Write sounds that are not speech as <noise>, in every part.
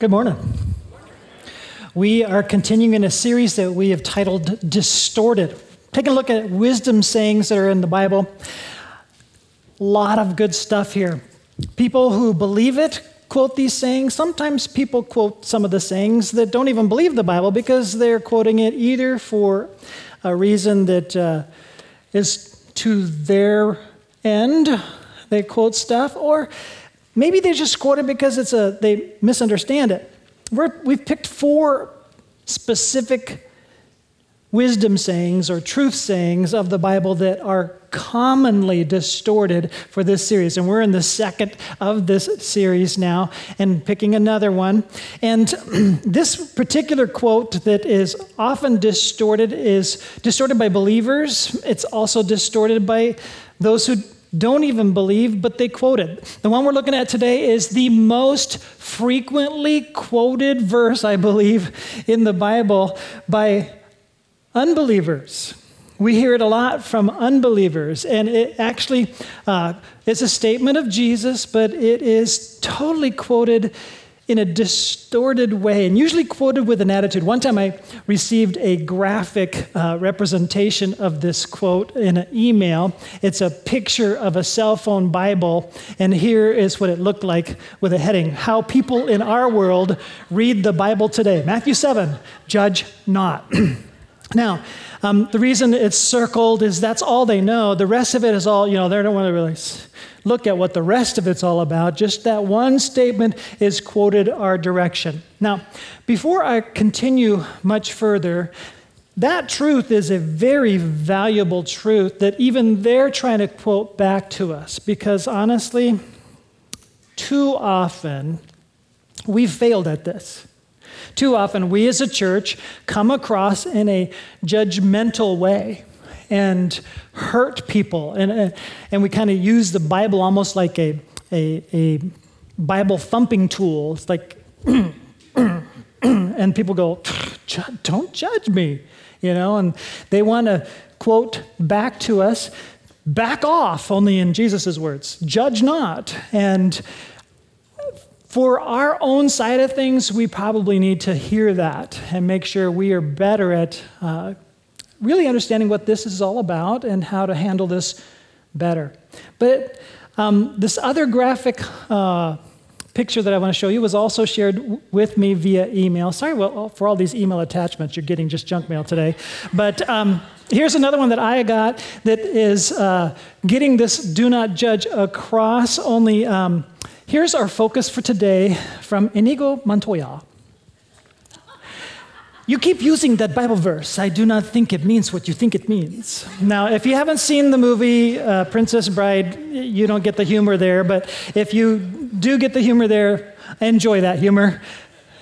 Good morning. We are continuing in a series that we have titled Distorted. Taking a look at wisdom sayings that are in the Bible. A lot of good stuff here. People who believe it quote these sayings. Sometimes people quote some of the sayings that don't even believe the Bible because they're quoting it either for a reason that uh, is to their end, they quote stuff, or Maybe they just quote it because it's a, they misunderstand it. we have picked four specific wisdom sayings or truth sayings of the Bible that are commonly distorted for this series. And we're in the second of this series now and picking another one. And <clears throat> this particular quote that is often distorted is distorted by believers, it's also distorted by those who don't even believe, but they quote it. The one we're looking at today is the most frequently quoted verse, I believe, in the Bible by unbelievers. We hear it a lot from unbelievers, and it actually uh, is a statement of Jesus, but it is totally quoted in a distorted way and usually quoted with an attitude. One time I received a graphic uh, representation of this quote in an email. It's a picture of a cell phone Bible, and here is what it looked like with a heading How People in Our World Read the Bible Today. Matthew 7, Judge Not. <clears throat> now, um, the reason it's circled is that's all they know. The rest of it is all, you know, they don't want to really look at what the rest of it's all about. Just that one statement is quoted our direction. Now, before I continue much further, that truth is a very valuable truth that even they're trying to quote back to us because honestly, too often we've failed at this. Too often we as a church come across in a judgmental way and hurt people. And, uh, and we kind of use the Bible almost like a, a, a Bible thumping tool. It's like, <clears throat> and people go, don't judge me, you know, and they want to quote back to us, back off, only in Jesus' words, judge not. And for our own side of things, we probably need to hear that and make sure we are better at uh, really understanding what this is all about and how to handle this better. But um, this other graphic uh, picture that I want to show you was also shared w- with me via email. Sorry well, for all these email attachments. You're getting just junk mail today. But um, here's another one that I got that is uh, getting this do not judge across. Only um, here's our focus for today from Inigo Montoya. You keep using that Bible verse. I do not think it means what you think it means. Now, if you haven't seen the movie uh, Princess Bride, you don't get the humor there. But if you do get the humor there, enjoy that humor,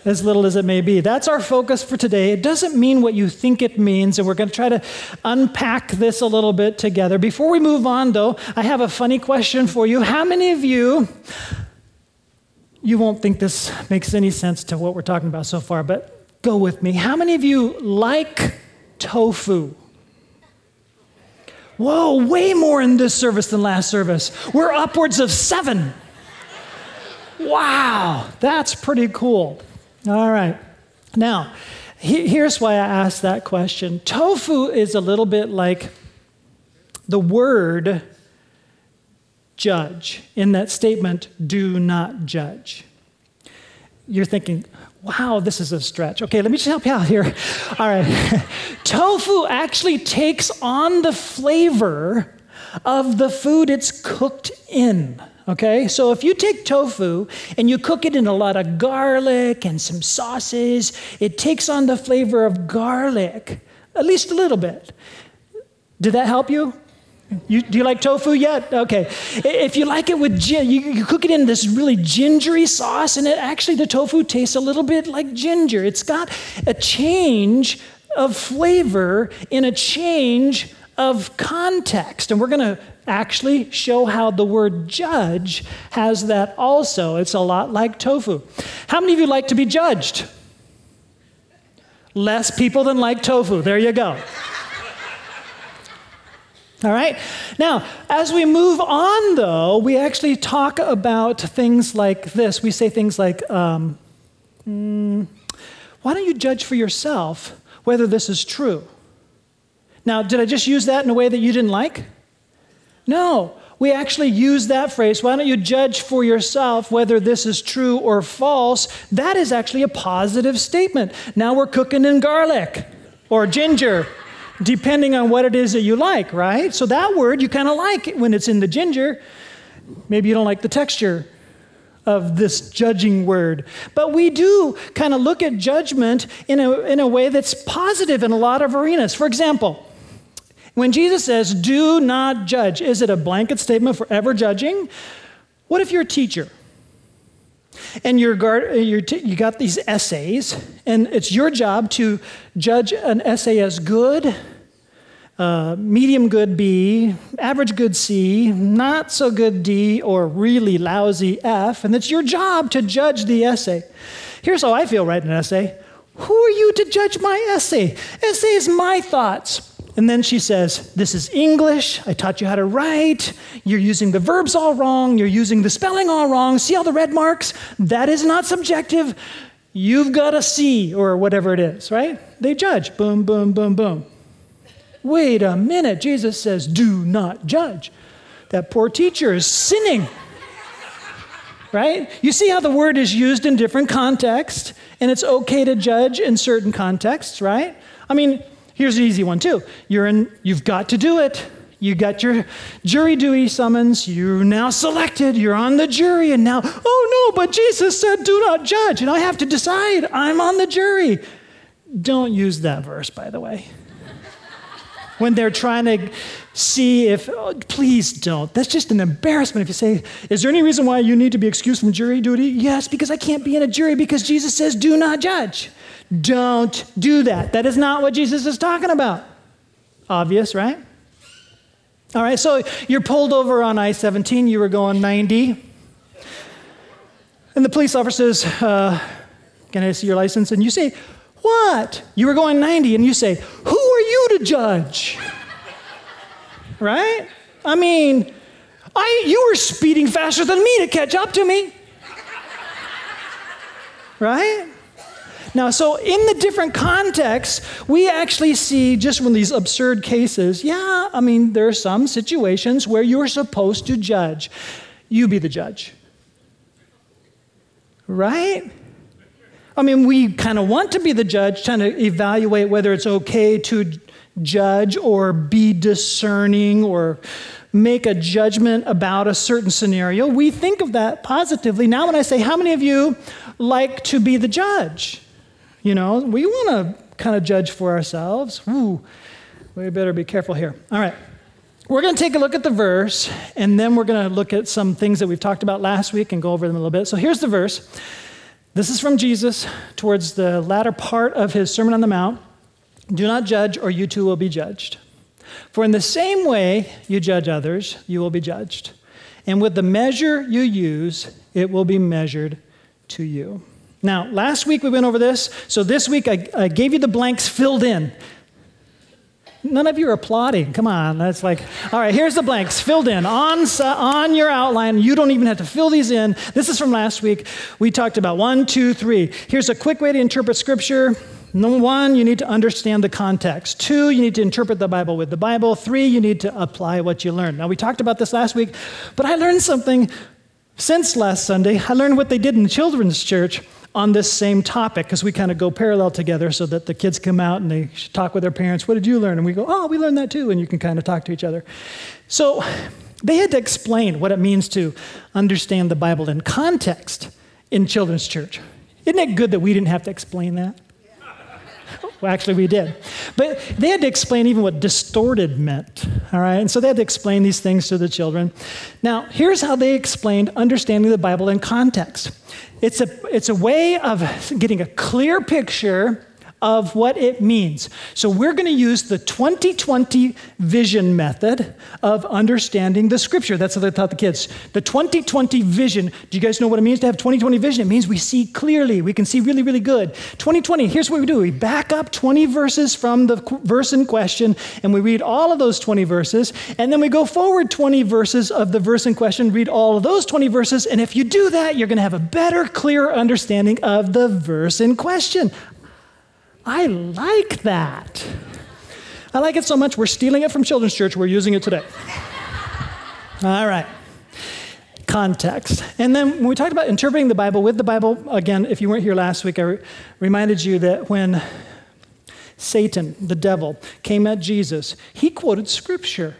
as little as it may be. That's our focus for today. It doesn't mean what you think it means, and we're going to try to unpack this a little bit together. Before we move on, though, I have a funny question for you. How many of you you won't think this makes any sense to what we're talking about so far, but go with me. How many of you like tofu? Whoa, way more in this service than last service. We're upwards of seven. Wow, that's pretty cool. All right. Now, here's why I asked that question. Tofu is a little bit like the word judge in that statement, do not judge. You're thinking, Wow, this is a stretch. Okay, let me just help you out here. <laughs> All right. <laughs> Tofu actually takes on the flavor of the food it's cooked in. Okay, so if you take tofu and you cook it in a lot of garlic and some sauces, it takes on the flavor of garlic, at least a little bit. Did that help you? You, do you like tofu yet? Okay. If you like it with gin, you, you, cook it in this really gingery sauce, and it actually the tofu tastes a little bit like ginger. It's got a change of flavor in a change of context. And we're going to actually show how the word judge has that also. It's a lot like tofu. How many of you like to be judged? Less people than like tofu. There you go. All right? Now, as we move on, though, we actually talk about things like this. We say things like, um, mm, why don't you judge for yourself whether this is true? Now, did I just use that in a way that you didn't like? No. We actually use that phrase, why don't you judge for yourself whether this is true or false? That is actually a positive statement. Now we're cooking in garlic or ginger, depending on what it is that you like, right? So that word you kind of like when it's in the ginger. Maybe you don't like the texture of this judging word. But we do kind of look at judgment in a, in a way that's positive in a lot of arenas. For example, when Jesus says, do not judge, is it a blanket statement for ever judging? What if you're a teacher? And you're, you're t- you got these essays, and it's your job to judge an essay as good, uh, medium good B, average good C, not so good D, or really lousy F, and it's your job to judge the essay. Here's how I feel writing an essay Who are you to judge my essay? Essay is my thoughts. And then she says, This is English. I taught you how to write. You're using the verbs all wrong. You're using the spelling all wrong. See all the red marks? That is not subjective. You've got a C or whatever it is, right? They judge. Boom, boom, boom, boom. Wait a minute. Jesus says, Do not judge. That poor teacher is sinning. Right? You see how the word is used in different contexts, and it's okay to judge in certain contexts, right? I mean, Here's an easy one too. You're in, you've got to do it. You got your jury duty summons. You're now selected. You're on the jury. And now, oh no, but Jesus said, do not judge. And I have to decide. I'm on the jury. Don't use that verse, by the way. <laughs> when they're trying to see if, oh, please don't. That's just an embarrassment if you say, Is there any reason why you need to be excused from jury duty? Yes, because I can't be in a jury because Jesus says, Do not judge. Don't do that. That is not what Jesus is talking about. Obvious, right? All right, so you're pulled over on I 17, you were going 90. And the police officer says, uh, Can I see your license? And you say, What? You were going 90, and you say, Who are you to judge? right? I mean, I, you were speeding faster than me to catch up to me. right? Now, so in the different contexts, we actually see just from these absurd cases, yeah, I mean, there are some situations where you're supposed to judge. You be the judge. Right? I mean, we kind of want to be the judge, trying to evaluate whether it's okay to judge or be discerning or make a judgment about a certain scenario. We think of that positively. Now, when I say, How many of you like to be the judge? You know, we want to kind of judge for ourselves. Ooh, we better be careful here. All right. We're going to take a look at the verse, and then we're going to look at some things that we've talked about last week and go over them a little bit. So here's the verse. This is from Jesus towards the latter part of his Sermon on the Mount. Do not judge, or you too will be judged. For in the same way you judge others, you will be judged. And with the measure you use, it will be measured to you. Now, last week we went over this, so this week I, I gave you the blanks filled in. None of you are applauding. Come on. That's like, all right, here's the blanks filled in on, on your outline. You don't even have to fill these in. This is from last week. We talked about one, two, three. Here's a quick way to interpret scripture. Number one, you need to understand the context. Two, you need to interpret the Bible with the Bible. Three, you need to apply what you learned. Now, we talked about this last week, but I learned something since last Sunday. I learned what they did in the children's church on this same topic because we kind of go parallel together so that the kids come out and they talk with their parents. What did you learn? And we go, oh, we learned that too. And you can kind of talk to each other. So they had to explain what it means to understand the Bible in context in children's church. Isn't it good that we didn't have to explain that? <laughs> Well, actually, we did. But they had to explain even what distorted meant, all right? And so they had to explain these things to the children. Now, here's how they explained understanding the Bible in context it's a, it's a way of getting a clear picture of what it means. So we're going to use the 2020 vision method of understanding the scripture. That's what I taught the kids. The 2020 vision. Do you guys know what it means to have 2020 vision? It means we see clearly. We can see really, really good. 2020, here's what we do. We back up 20 verses from the verse in question and we read all of those 20 verses and then we go forward 20 verses of the verse in question, read all of those 20 verses and if you do that, you're going to have a better, clearer understanding of the verse in question. I like that. I like it so much, we're stealing it from Children's Church. We're using it today. All right. Context. And then when we talked about interpreting the Bible with the Bible, again, if you weren't here last week, I re- reminded you that when Satan, the devil, came at Jesus, he quoted Scripture.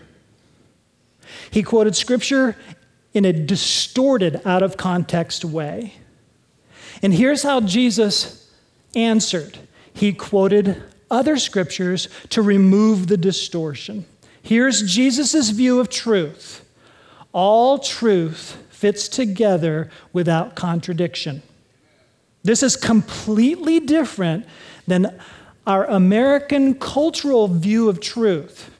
He quoted Scripture in a distorted, out of context way. And here's how Jesus answered he quoted other scriptures to remove the distortion. Here's Jesus' view of truth all truth fits together without contradiction. This is completely different than our American cultural view of truth.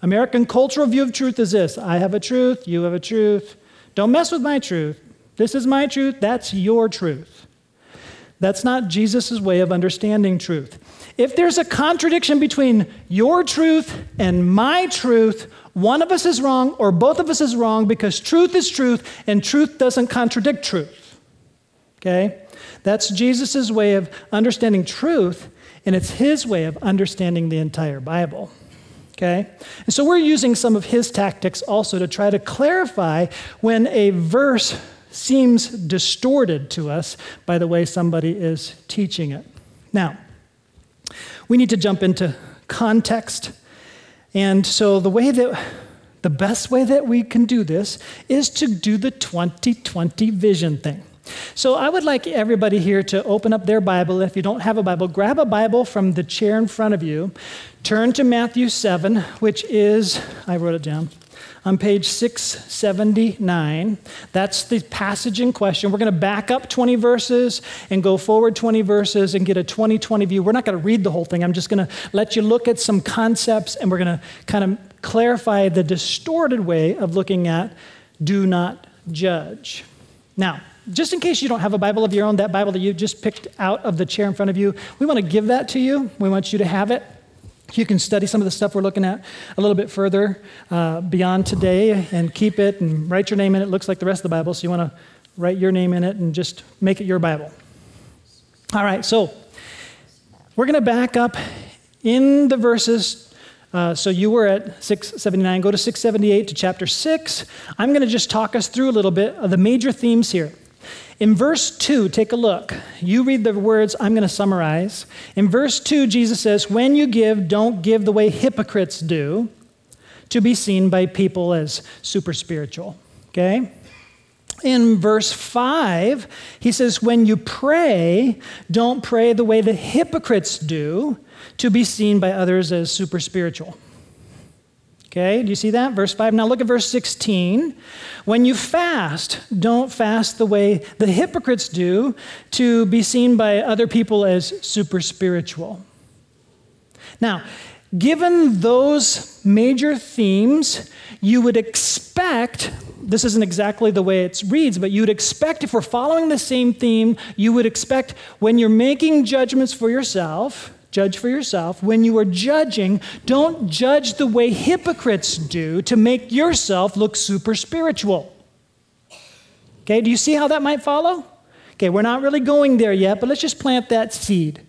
American cultural view of truth is this I have a truth, you have a truth. Don't mess with my truth. This is my truth, that's your truth. That's not Jesus' way of understanding truth. If there's a contradiction between your truth and my truth, one of us is wrong or both of us is wrong because truth is truth and truth doesn't contradict truth. Okay? That's Jesus' way of understanding truth, and it's his way of understanding the entire Bible. Okay? And so we're using some of his tactics also to try to clarify when a verse seems distorted to us by the way somebody is teaching it. Now, we need to jump into context. And so, the way that the best way that we can do this is to do the 2020 vision thing. So, I would like everybody here to open up their Bible. If you don't have a Bible, grab a Bible from the chair in front of you. Turn to Matthew 7, which is, I wrote it down, on page 679. That's the passage in question. We're going to back up 20 verses and go forward 20 verses and get a 2020 view. We're not going to read the whole thing. I'm just going to let you look at some concepts and we're going to kind of clarify the distorted way of looking at do not judge. Now, just in case you don't have a Bible of your own, that Bible that you just picked out of the chair in front of you, we want to give that to you. We want you to have it. You can study some of the stuff we're looking at a little bit further uh, beyond today and keep it and write your name in it. it. Looks like the rest of the Bible, so you want to write your name in it and just make it your Bible. All right, so we're going to back up in the verses. Uh, so you were at 679. Go to 678 to chapter 6. I'm going to just talk us through a little bit of the major themes here. In verse 2, take a look. You read the words I'm going to summarize. In verse 2, Jesus says, When you give, don't give the way hypocrites do, to be seen by people as super spiritual. Okay? In verse 5, he says, When you pray, don't pray the way the hypocrites do, to be seen by others as super spiritual. Okay, do you see that? Verse 5. Now look at verse 16. When you fast, don't fast the way the hypocrites do to be seen by other people as super spiritual. Now, given those major themes, you would expect this isn't exactly the way it reads, but you would expect, if we're following the same theme, you would expect when you're making judgments for yourself, Judge for yourself. When you are judging, don't judge the way hypocrites do to make yourself look super spiritual. Okay, do you see how that might follow? Okay, we're not really going there yet, but let's just plant that seed.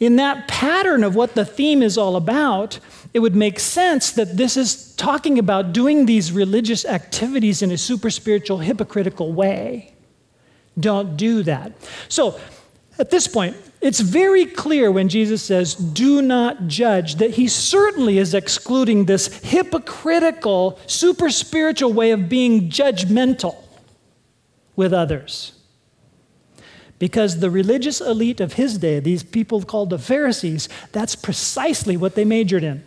In that pattern of what the theme is all about, it would make sense that this is talking about doing these religious activities in a super spiritual, hypocritical way. Don't do that. So, at this point, it's very clear when Jesus says, do not judge, that he certainly is excluding this hypocritical, super spiritual way of being judgmental with others. Because the religious elite of his day, these people called the Pharisees, that's precisely what they majored in.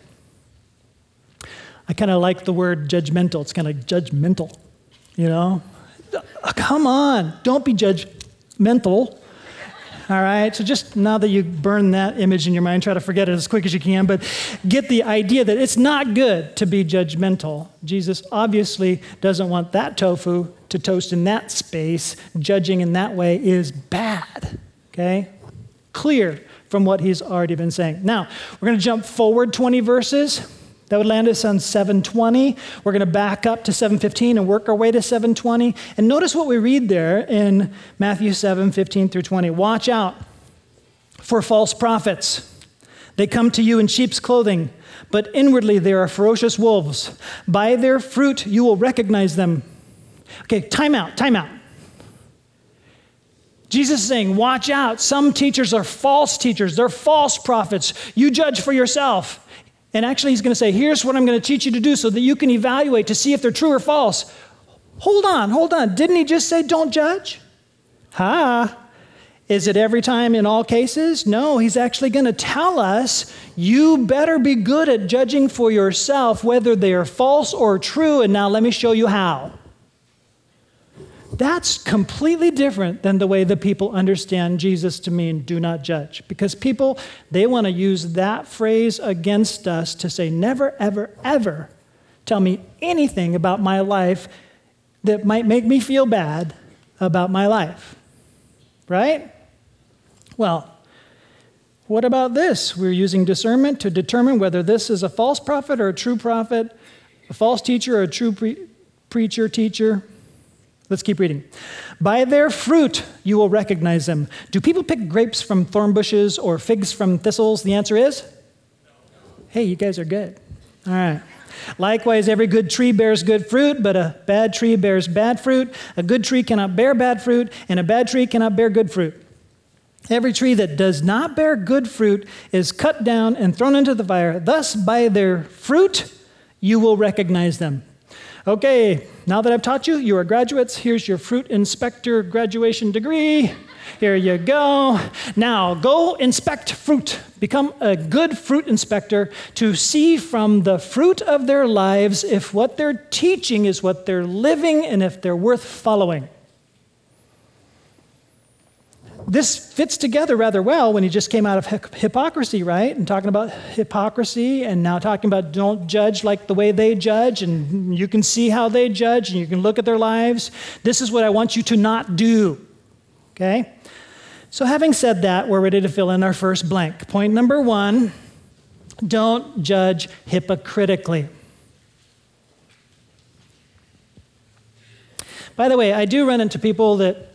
I kind of like the word judgmental. It's kind of judgmental, you know? Uh, come on, don't be judgmental All right? So just now that you burn that image in your mind, try to forget it as quick as you can, but get the idea that it's not good to be judgmental. Jesus obviously doesn't want that tofu to toast in that space. Judging in that way is bad. Okay? Clear from what he's already been saying. Now, we're going to jump forward 20 verses. That would land us on 720. We're going to back up to 715 and work our way to 720. And notice what we read there in Matthew 7 15 through 20. Watch out for false prophets. They come to you in sheep's clothing, but inwardly they are ferocious wolves. By their fruit you will recognize them. Okay, time out, time out. Jesus is saying, Watch out. Some teachers are false teachers, they're false prophets. You judge for yourself. And actually, he's going to say, Here's what I'm going to teach you to do so that you can evaluate to see if they're true or false. Hold on, hold on. Didn't he just say, Don't judge? Ha. Is it every time in all cases? No, he's actually going to tell us you better be good at judging for yourself whether they are false or true. And now let me show you how. That's completely different than the way the people understand Jesus to mean do not judge. Because people, they want to use that phrase against us to say, never, ever, ever tell me anything about my life that might make me feel bad about my life. Right? Well, what about this? We're using discernment to determine whether this is a false prophet or a true prophet, a false teacher or a true pre- preacher, teacher. Let's keep reading. By their fruit you will recognize them. Do people pick grapes from thorn bushes or figs from thistles? The answer is hey, you guys are good. All right. Likewise, every good tree bears good fruit, but a bad tree bears bad fruit. A good tree cannot bear bad fruit, and a bad tree cannot bear good fruit. Every tree that does not bear good fruit is cut down and thrown into the fire. Thus, by their fruit, you will recognize them. Okay, now that I've taught you, you are graduates. Here's your fruit inspector graduation degree. Here you go. Now go inspect fruit. Become a good fruit inspector to see from the fruit of their lives if what they're teaching is what they're living and if they're worth following this fits together rather well when he just came out of hypocrisy, right? And talking about hypocrisy and now talking about don't judge like the way they judge, and you can see how they judge and you can look at their lives. This is what I want you to not do, okay? So, having said that, we're ready to fill in our first blank. Point number one don't judge hypocritically. By the way, I do run into people that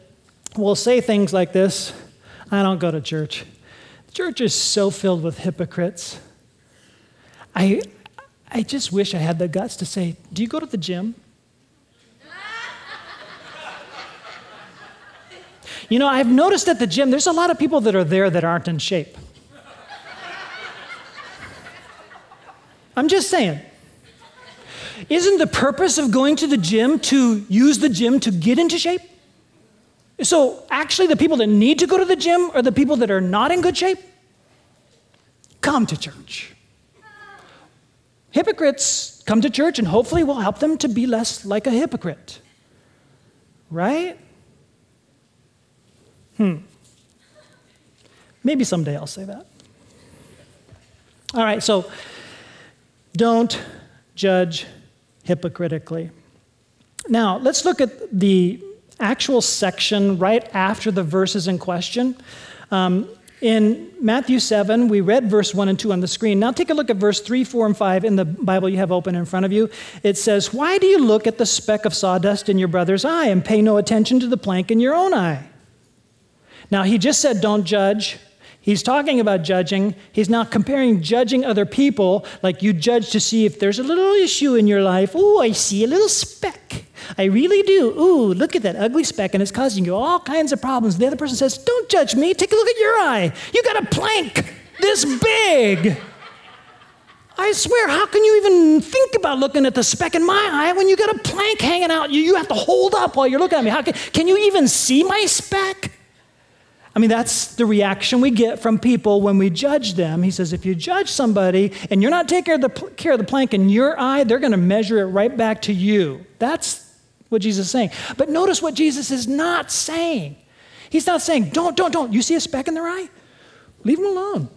will say things like this I don't go to church. The church is so filled with hypocrites. I, I just wish I had the guts to say, Do you go to the gym? you know, I've noticed at the gym, there's a lot of people that are there that aren't in shape. I'm just saying. Isn't the purpose of going to the gym to use the gym to get into shape? So, actually, the people that need to go to the gym are the people that are not in good shape. Come to church. Hypocrites come to church, and hopefully, we'll help them to be less like a hypocrite. Right? Hmm. Maybe someday I'll say that. All right, so don't judge hypocritically. Now, let's look at the actual section right after the verses in question. Um, in Matthew 7, we read verse 1 and 2 on the screen. Now take a look at verse 3, 4, and 5 in the Bible you have open in front of you. It says, Why do you look at the speck of sawdust in your brother's eye and pay no attention to the plank in your own eye? Now, he just said, Don't judge. He's talking about judging. He's not comparing judging other people like you judge to see if there's a little issue in your life. Oh, I see a little speck. I really do. Ooh, look at that ugly speck, and it's causing you all kinds of problems. The other person says, Don't judge me. Take a look at your eye. You got a plank this big. I swear, how can you even think about looking at the speck in my eye when you got a plank hanging out? You, you have to hold up while you're looking at me. How can, can you even see my speck? I mean, that's the reaction we get from people when we judge them. He says, if you judge somebody and you're not taking care of the, care of the plank in your eye, they're going to measure it right back to you. That's what Jesus is saying. But notice what Jesus is not saying. He's not saying, don't, don't, don't. You see a speck in their eye? Leave them alone.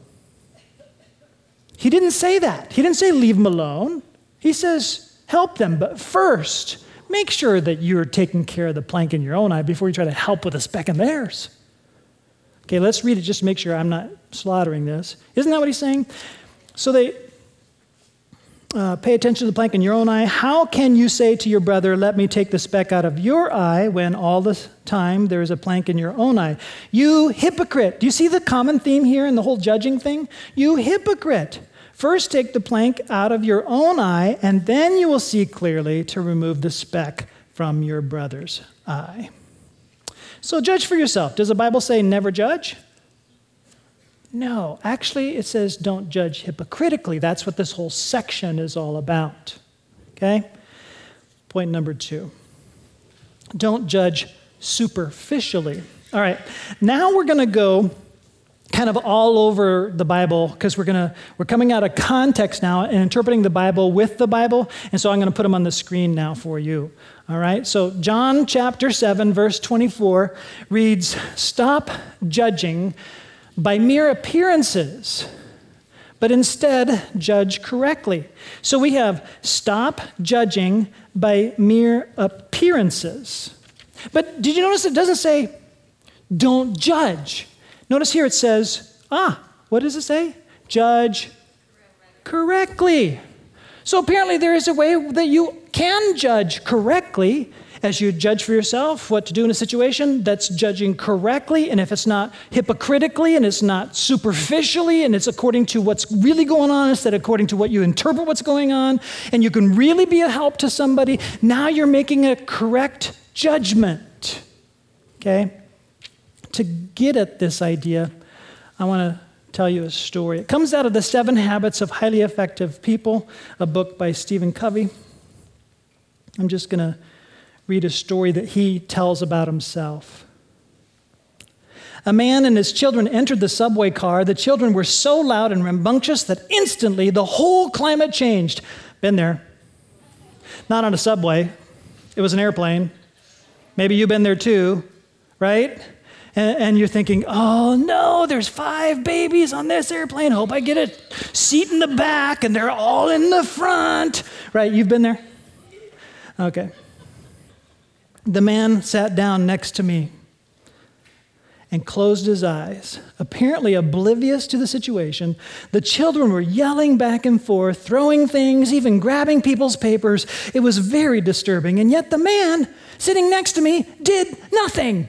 He didn't say that. He didn't say, leave them alone. He says, help them. But first, make sure that you're taking care of the plank in your own eye before you try to help with a speck in theirs. Okay, let's read it just to make sure I'm not slaughtering this. Isn't that what he's saying? So they uh, pay attention to the plank in your own eye. How can you say to your brother, Let me take the speck out of your eye, when all the time there is a plank in your own eye? You hypocrite. Do you see the common theme here in the whole judging thing? You hypocrite. First take the plank out of your own eye, and then you will see clearly to remove the speck from your brother's eye. So judge for yourself. Does the Bible say never judge? No, actually, it says don't judge hypocritically. That's what this whole section is all about. Okay? Point number two don't judge superficially. All right, now we're going to go kind of all over the Bible because we're gonna we're coming out of context now and interpreting the Bible with the Bible, and so I'm going to put them on the screen now for you. All right, so John chapter seven verse 24 reads, "Stop judging." By mere appearances, but instead judge correctly. So we have stop judging by mere appearances. But did you notice it doesn't say don't judge? Notice here it says, ah, what does it say? Judge correctly. So apparently there is a way that you can judge correctly as you judge for yourself what to do in a situation, that's judging correctly. And if it's not hypocritically and it's not superficially and it's according to what's really going on instead of according to what you interpret what's going on, and you can really be a help to somebody, now you're making a correct judgment. Okay? To get at this idea, I want to tell you a story. It comes out of The Seven Habits of Highly Effective People, a book by Stephen Covey. I'm just going to read a story that he tells about himself. A man and his children entered the subway car. The children were so loud and rambunctious that instantly the whole climate changed. Been there. Not on a subway, it was an airplane. Maybe you've been there too, right? And, and, you're thinking, oh no, there's five babies on this airplane. Hope I get a seat in the back and they're all in the front. Right? You've been there? Okay. The man sat down next to me and closed his eyes, apparently oblivious to the situation. The children were yelling back and forth, throwing things, even grabbing people's papers. It was very disturbing. And yet the man sitting next to me did nothing.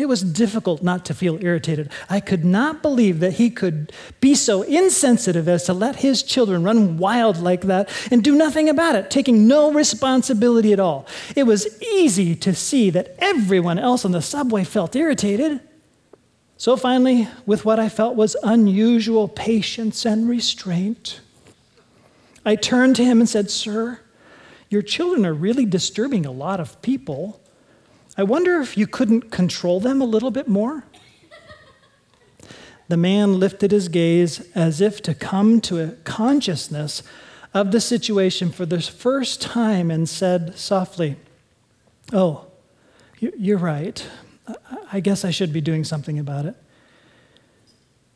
It was difficult not to feel irritated. I could not believe that he could be so insensitive as to let his children run wild like that and do nothing about it, taking no responsibility at all. It was easy to see that everyone else on the subway felt irritated. So finally, with what I felt was unusual patience and restraint, I turned to him and said, Sir, your children are really disturbing a lot of people. I wonder if you couldn't control them a little bit more? The man lifted his gaze as if to come to a consciousness of the situation for the first time and said softly, Oh, you're right. I guess I should be doing something about it.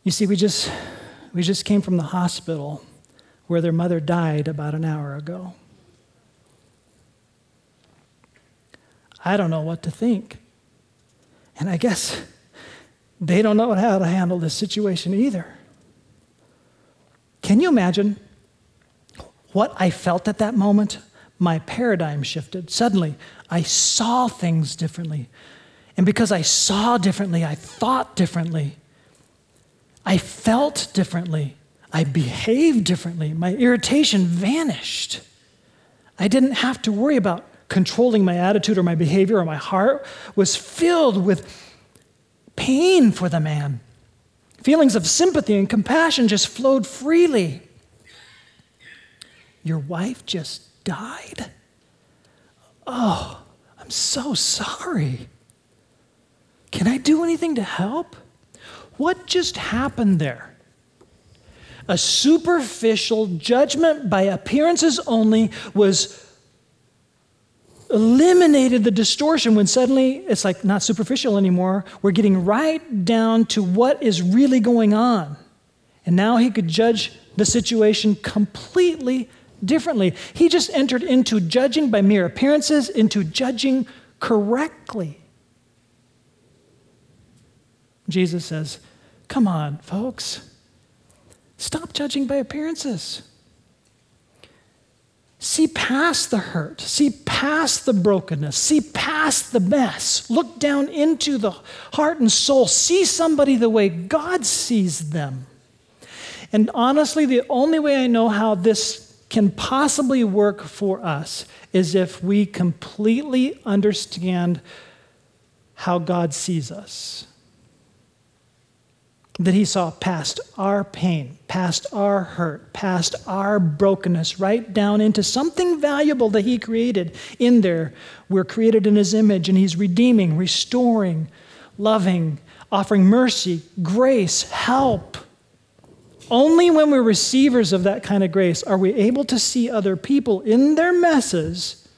You see, we just, we just came from the hospital where their mother died about an hour ago. I don't know what to think. And I guess they don't know how to handle this situation either. Can you imagine what I felt at that moment? My paradigm shifted. Suddenly, I saw things differently. And because I saw differently, I thought differently. I felt differently. I behaved differently. My irritation vanished. I didn't have to worry about controlling my attitude or my behavior or my heart was filled with pain for the man. Feelings of sympathy and compassion just flowed freely. Your wife just died? Oh, I'm so sorry. Can I do anything to help? What just happened there? A superficial judgment by appearances only was eliminated the distortion when suddenly it's like not superficial anymore. We're getting right down to what is really going on. And now he could judge the situation completely differently. He just entered into judging by mere appearances, into judging correctly. Jesus says, Come on, folks. Stop judging by appearances. See past the hurt, see past the brokenness, see past the mess. Look down into the heart and soul. See somebody the way God sees them. And honestly, the only way I know how this can possibly work for us is if we completely understand how God sees us that he saw past our pain, past our hurt, past our brokenness, right down into something valuable that he created in there. We're created in his image, and he's redeeming, restoring, loving, offering mercy, grace, help. Only when we're receivers of that kind of grace are we able to see other people in their messes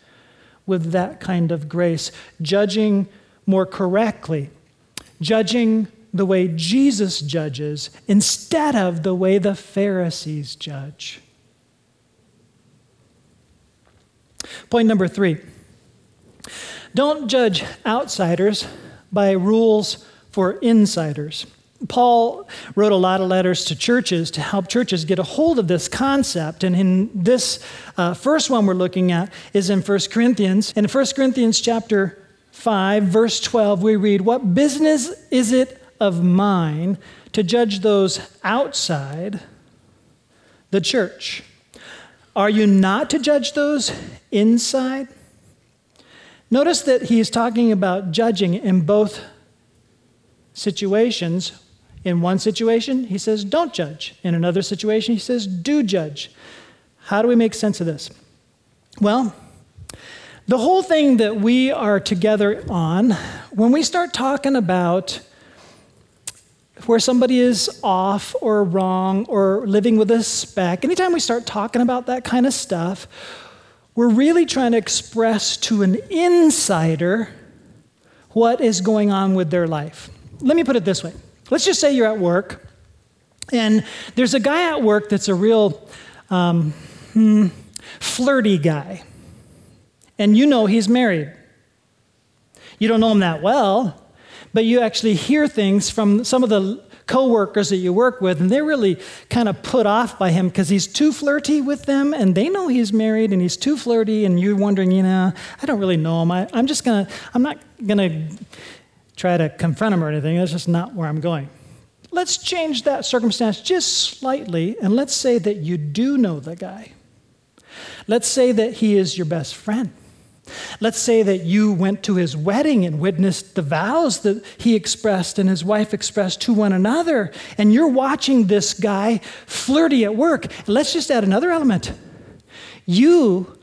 with that kind of grace, judging more correctly, judging the way Jesus judges instead of the way the Pharisees judge. Point number three don't judge outsiders by rules for insiders. Paul wrote a lot of letters to churches to help churches get a hold of this concept. And in this uh, first one we're looking at is in 1 Corinthians. In 1 Corinthians chapter 5, verse 12, we read, What business is it of mine to judge those outside the church. Are you not to judge those inside? Notice that he's talking about judging in both situations. In one situation, he says, don't judge. In another situation, he says, do judge. How do we make sense of this? Well, the whole thing that we are together on, when we start talking about where somebody is off or wrong or living with a speck, anytime we start talking about that kind of stuff, we're really trying to express to an insider what is going on with their life. Let me put it this way let's just say you're at work, and there's a guy at work that's a real um, hmm, flirty guy, and you know he's married. You don't know him that well, but you actually hear things from some of the coworkers that you work with, and they're really kind of put off by him because he's too flirty with them, and they know he's married, and he's too flirty, and you're wondering, you know, I don't really know him. I, I'm just gonna, I'm not gonna try to confront him or anything. That's just not where I'm going. Let's change that circumstance just slightly, and let's say that you do know the guy. Let's say that he is your best friend. Let's say that you went to his wedding and witnessed the vows that he expressed and his wife expressed to one another, and you're watching this guy flirty at work. Let's just add another element. You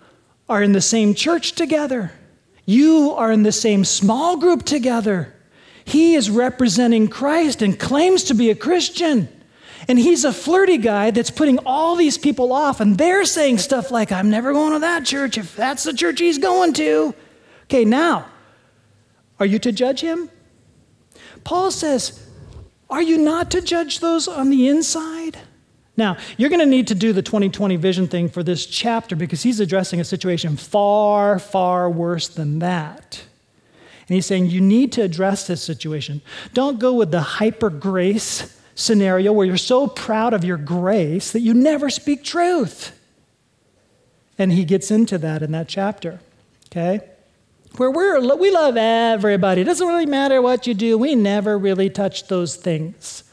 are in the same church together, you are in the same small group together. He is representing Christ and claims to be a Christian. And he's a flirty guy that's putting all these people off, and they're saying stuff like, I'm never going to that church if that's the church he's going to. Okay, now, are you to judge him? Paul says, Are you not to judge those on the inside? Now, you're going to need to do the 2020 vision thing for this chapter because he's addressing a situation far, far worse than that. And he's saying you need to address this situation. Don't go with the hyper grace scenario where you're so proud of your grace that you never speak truth. And he gets into that in that chapter, okay? Where we're, we love everybody. It doesn't really matter what you do, we never really touch those things.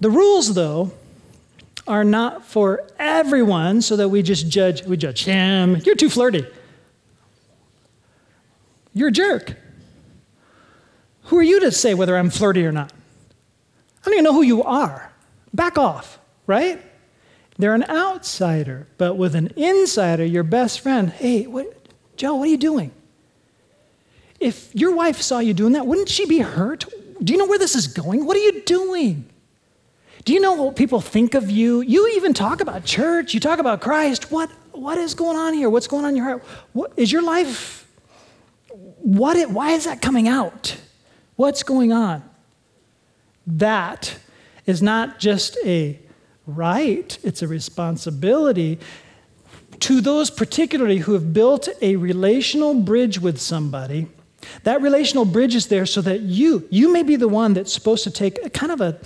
The rules, though, are not for everyone so that we just judge, we judge him. You're too flirty. You're a jerk. Who are you to say whether I'm flirty or not? I don't even know who you are. Back off, right? They're an outsider, but with an insider, your best friend, hey, what, Joe, what are you doing? If your wife saw you doing that, wouldn't she be hurt? Do you know where this is going? What are you doing? Do you know what people think of you? You even talk about church, you talk about Christ. What, what is going on here? What's going on in your heart? What, is your life, what, why is that coming out? What's going on? That is not just a right, it's a responsibility to those particularly who have built a relational bridge with somebody. That relational bridge is there so that you, you may be the one that's supposed to take a kind of a,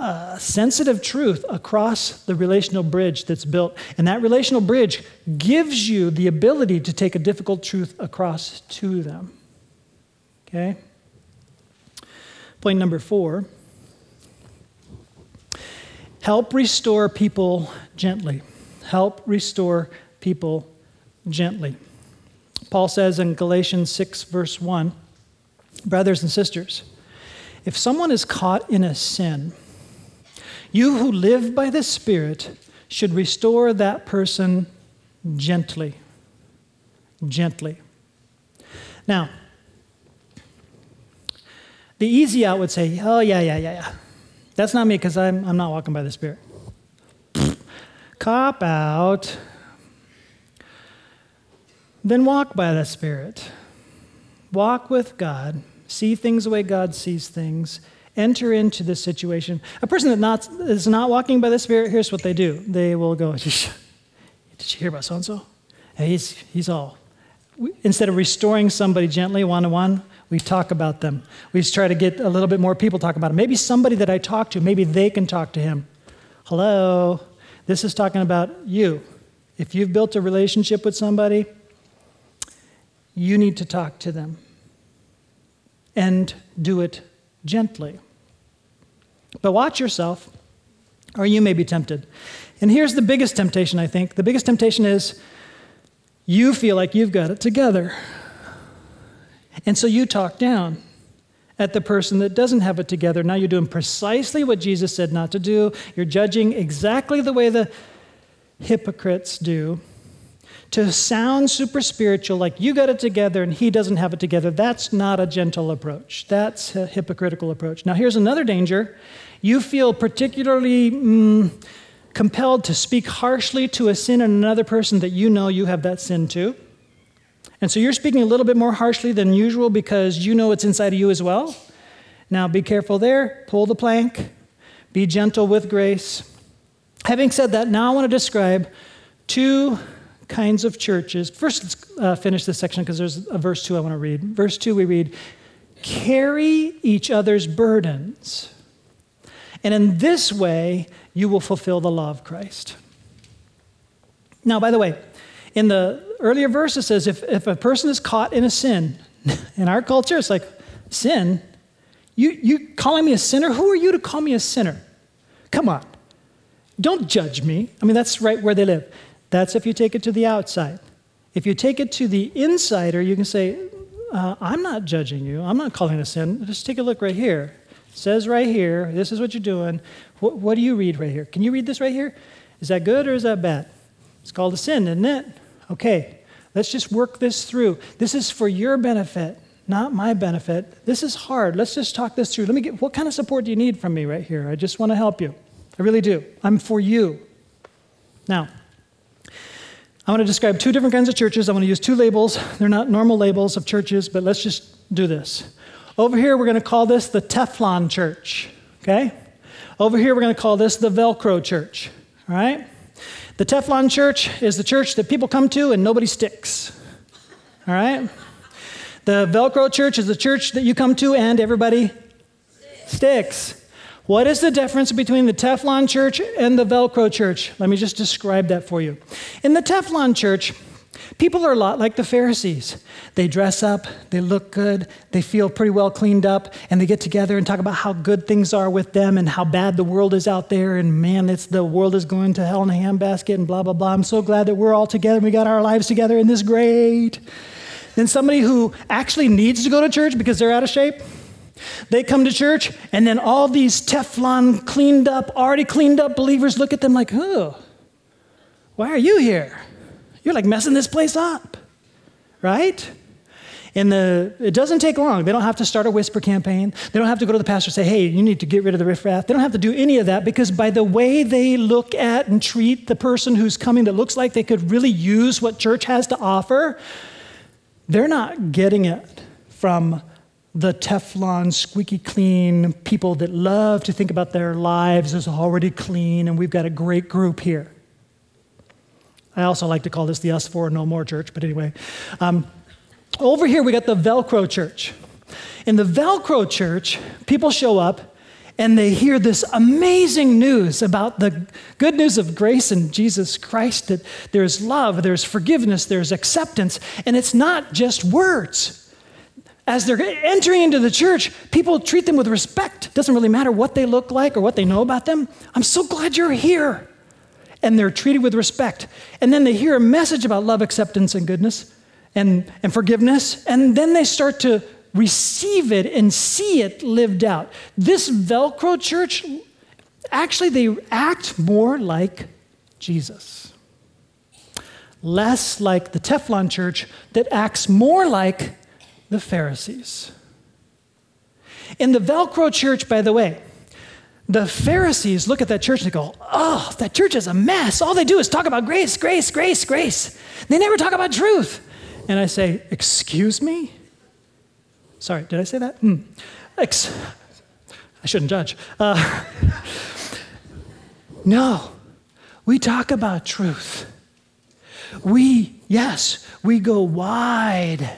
a sensitive truth across the relational bridge that's built. And that relational bridge gives you the ability to take a difficult truth across to them. Okay? Point number four help restore people gently. Help restore people gently. Paul says in Galatians 6, verse 1 Brothers and sisters, if someone is caught in a sin, you who live by the Spirit should restore that person gently. Gently. Now, the easy out would say, oh, yeah, yeah, yeah, yeah. That's not me because I'm, I'm not walking by the Spirit. Cop out. Then walk by the Spirit. Walk with God. See things the way God sees things. Enter into this situation. A person that not, is not walking by the Spirit, here's what they do. They will go, <laughs> Did you hear about so and so? He's, he's all. Instead of restoring somebody gently one to one, we talk about them. We try to get a little bit more people talk about them. Maybe somebody that I talk to, maybe they can talk to him. Hello, this is talking about you. If you've built a relationship with somebody, you need to talk to them and do it gently. But watch yourself, or you may be tempted. And here's the biggest temptation, I think. The biggest temptation is you feel like you've got it together. And so you talk down at the person that doesn't have it together. Now you're doing precisely what Jesus said not to do. You're judging exactly the way the hypocrites do. To sound super spiritual, like you got it together and he doesn't have it together, that's not a gentle approach. That's a hypocritical approach. Now, here's another danger. You feel particularly mm, compelled to speak harshly to a sin in another person that you know you have that sin too. And so you're speaking a little bit more harshly than usual because you know it's inside of you as well. Now be careful there, pull the plank, be gentle with grace. Having said that, now I want to describe two kinds of churches. First, let's uh, finish this section because there's a verse 2 I want to read. Verse 2, we read, Carry each other's burdens. And in this way, you will fulfill the law of Christ. Now, by the way, in the earlier verse, it says if, if a person is caught in a sin, <laughs> in our culture, it's like, sin? You, you calling me a sinner? Who are you to call me a sinner? Come on. Don't judge me. I mean, that's right where they live. That's if you take it to the outside. If you take it to the insider, you can say, uh, I'm not judging you. I'm not calling it a sin. Just take a look right here. It says right here, this is what you're doing. What, what do you read right here? Can you read this right here? Is that good or is that bad? It's called a sin, isn't it? Okay, let's just work this through. This is for your benefit, not my benefit. This is hard. Let's just talk this through. Let me get what kind of support do you need from me right here? I just want to help you. I really do. I'm for you. Now, I want to describe two different kinds of churches. I want to use two labels. They're not normal labels of churches, but let's just do this. Over here, we're going to call this the Teflon church, okay? Over here, we're going to call this the Velcro church, all right? The Teflon church is the church that people come to and nobody sticks. All right? The Velcro church is the church that you come to and everybody sticks. What is the difference between the Teflon church and the Velcro church? Let me just describe that for you. In the Teflon church, People are a lot like the Pharisees. They dress up, they look good, they feel pretty well cleaned up, and they get together and talk about how good things are with them and how bad the world is out there, and man, it's the world is going to hell in a handbasket, and blah, blah, blah. I'm so glad that we're all together and we got our lives together, and this great. Then somebody who actually needs to go to church because they're out of shape, they come to church, and then all these Teflon cleaned up, already cleaned up believers look at them like, oh, why are you here? You're like messing this place up, right? And the, it doesn't take long. They don't have to start a whisper campaign. They don't have to go to the pastor and say, hey, you need to get rid of the riffraff. They don't have to do any of that because by the way they look at and treat the person who's coming that looks like they could really use what church has to offer, they're not getting it from the Teflon, squeaky clean people that love to think about their lives as already clean, and we've got a great group here. I also like to call this the Us For No More Church, but anyway. Um, over here, we got the Velcro Church. In the Velcro Church, people show up and they hear this amazing news about the good news of grace in Jesus Christ that there's love, there's forgiveness, there's acceptance, and it's not just words. As they're entering into the church, people treat them with respect. Doesn't really matter what they look like or what they know about them. I'm so glad you're here. And they're treated with respect. And then they hear a message about love, acceptance, and goodness and, and forgiveness, and then they start to receive it and see it lived out. This Velcro church, actually, they act more like Jesus, less like the Teflon church that acts more like the Pharisees. In the Velcro church, by the way, the Pharisees look at that church and they go, Oh, that church is a mess. All they do is talk about grace, grace, grace, grace. They never talk about truth and I say, Excuse me? Sorry, did I say that? Mm. Ex- I shouldn't judge. Uh, <laughs> no, we talk about truth. We, yes, we go wide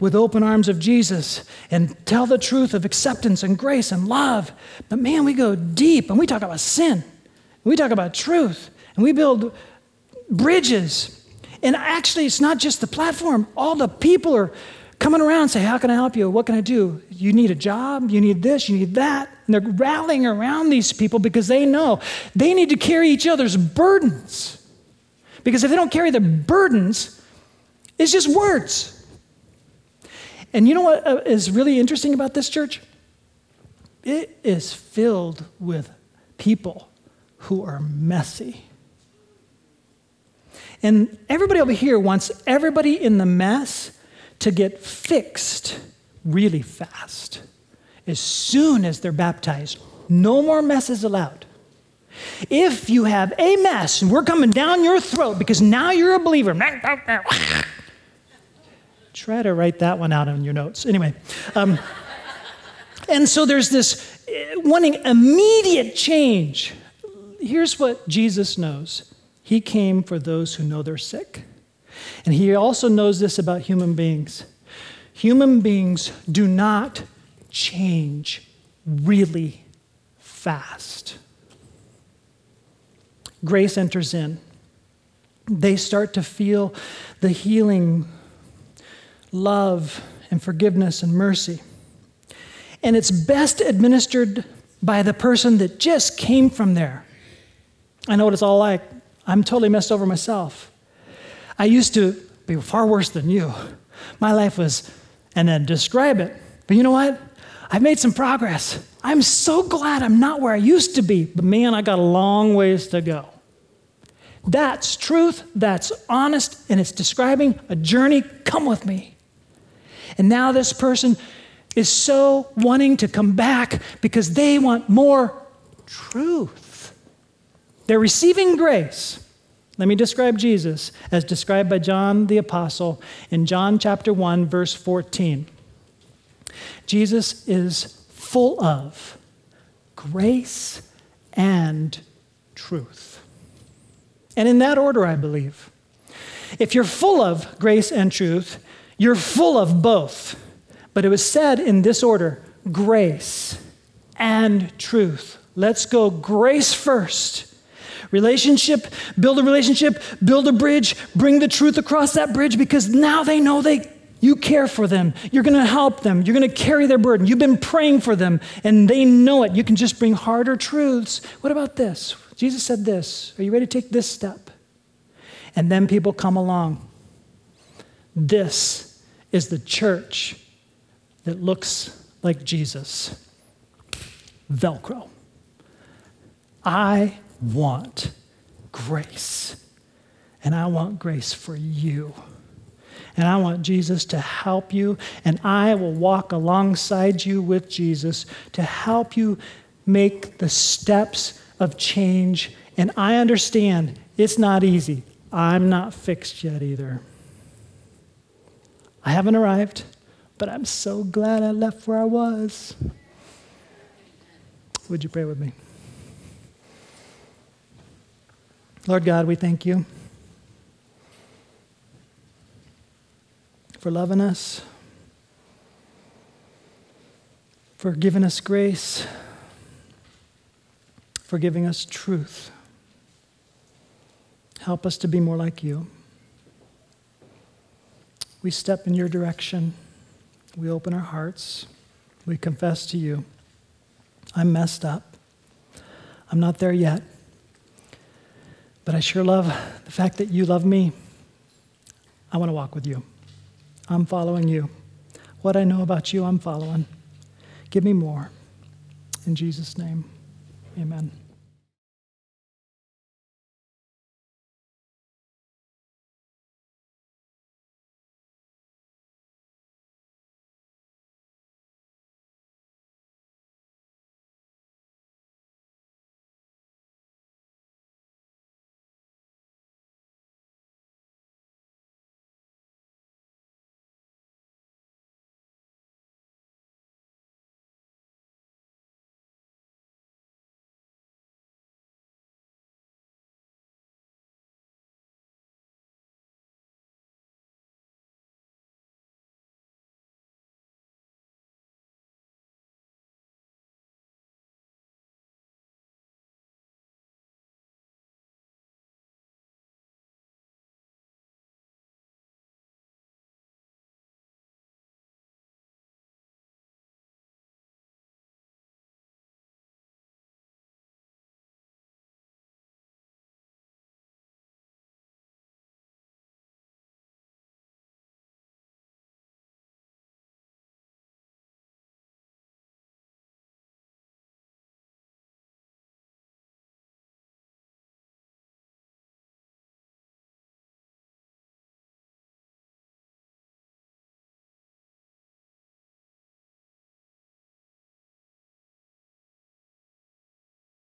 with open arms of Jesus and tell the truth of acceptance and grace and love. But man, we go deep and we talk about sin. We talk about truth and we build bridges and actually, it's not just the platform, all the people are coming around and say, How can I help you? What can I do? You need a job, you need this, you need that. And they're rallying around these people because they know they need to carry each other's burdens. Because if they don't carry their burdens, it's just words. And you know what uh, really interesting about this church? It is filled with people who are messy. And everybody over here wants everybody in the mess to get fixed really fast as soon as they're baptized. No more messes allowed. If you have a mess and we're coming down your throat because now you're a believer, <laughs> <laughs> try to write that one out on your notes. Anyway, um, and so there's this eh, wanting immediate change. Here's what Jesus knows he came for those who know they're sick. And he also knows this about human beings human beings do not change really fast. Grace enters in. They start to feel the healing, love, and forgiveness and mercy. And it's best administered by the person that just came from there. I know what it's all like. I'm totally messed over myself. I used to be far worse than you. My life was, and then describe it. But you know what? I've made some progress. I'm so glad I'm not where I used to be, but man, I got a long ways to go. That's truth, that's honest, and it's describing a journey. Come with me. And now this person is so wanting to come back because they want more truth. They're receiving grace. Let me describe Jesus as described by John the Apostle in John chapter 1, verse 14. Jesus is full of grace and truth. And in that order, I believe. If you're full of grace and truth, you're full of both. But it was said in this order grace and truth. Let's go grace first Relationship, build a relationship, build a bridge, bring the truth across that bridge because now they know they you care for them. You're going to help them. You're going to carry their burden. You've been praying for them and they know it. You can just bring harder truths. What about this? Jesus said this. Are you ready to take this step? And then people come along. This is the church that looks like Jesus. Velcro. I want grace. And I want grace for you. And I want Jesus to help you, and I will walk alongside you with Jesus to help you make the steps of change. And I understand it's not easy. I'm not fixed yet either. I haven't arrived, but I'm so glad I left where I was. Would you pray with me? Lord God, we thank you for loving us, for giving us grace, for giving us truth. Help us to be more like you. We step in your direction. We open our hearts. We confess to you. I'm messed up. I'm not there yet. But I sure love the fact that you love me. I want to walk with you. I'm following you. What I know about you, I'm following. Give me more. In Jesus' name, amen.